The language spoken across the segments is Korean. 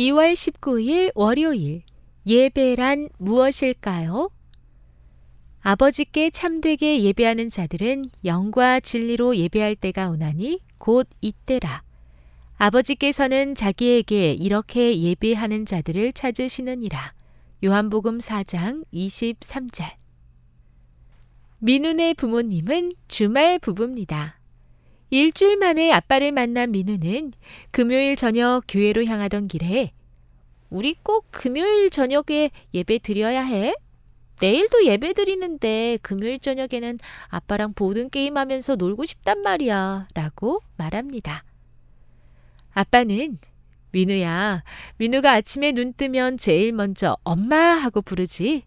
2월 19일 월요일 예배란 무엇일까요? 아버지께 참되게 예배하는 자들은 영과 진리로 예배할 때가 오나니 곧 이때라. 아버지께서는 자기에게 이렇게 예배하는 자들을 찾으시느니라. 요한복음 4장 23절. 민훈의 부모님은 주말 부부입니다. 일주일 만에 아빠를 만난 민우는 금요일 저녁 교회로 향하던 길에 우리 꼭 금요일 저녁에 예배 드려야 해? 내일도 예배 드리는데 금요일 저녁에는 아빠랑 보든 게임 하면서 놀고 싶단 말이야. 라고 말합니다. 아빠는 민우야, 민우가 아침에 눈 뜨면 제일 먼저 엄마 하고 부르지.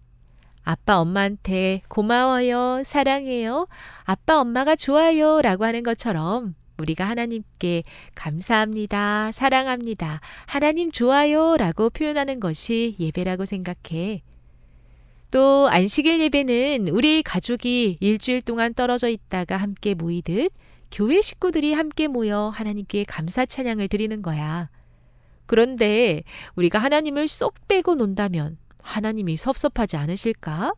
아빠 엄마한테 고마워요, 사랑해요, 아빠 엄마가 좋아요 라고 하는 것처럼 우리가 하나님께 감사합니다, 사랑합니다, 하나님 좋아요 라고 표현하는 것이 예배라고 생각해. 또 안식일 예배는 우리 가족이 일주일 동안 떨어져 있다가 함께 모이듯 교회 식구들이 함께 모여 하나님께 감사 찬양을 드리는 거야. 그런데 우리가 하나님을 쏙 빼고 논다면 하나님이 섭섭하지 않으실까?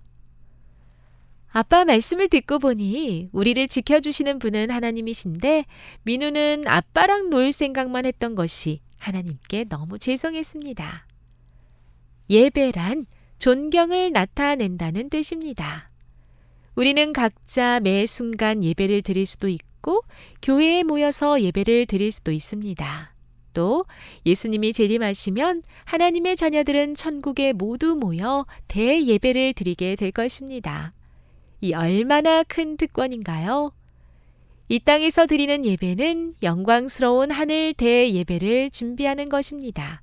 아빠 말씀을 듣고 보니 우리를 지켜주시는 분은 하나님이신데 민우는 아빠랑 놀 생각만 했던 것이 하나님께 너무 죄송했습니다. 예배란 존경을 나타낸다는 뜻입니다. 우리는 각자 매 순간 예배를 드릴 수도 있고 교회에 모여서 예배를 드릴 수도 있습니다. 또 예수님이 재림하시면 하나님의 자녀들은 천국에 모두 모여 대예배를 드리게 될 것입니다. 이 얼마나 큰 특권인가요? 이 땅에서 드리는 예배는 영광스러운 하늘 대예배를 준비하는 것입니다.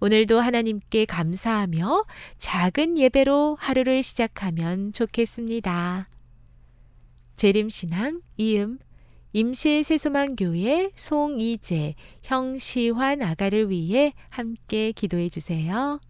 오늘도 하나님께 감사하며 작은 예배로 하루를 시작하면 좋겠습니다. 재림신앙 이음 임실세소만교회 송이재, 형시환 아가를 위해 함께 기도해 주세요.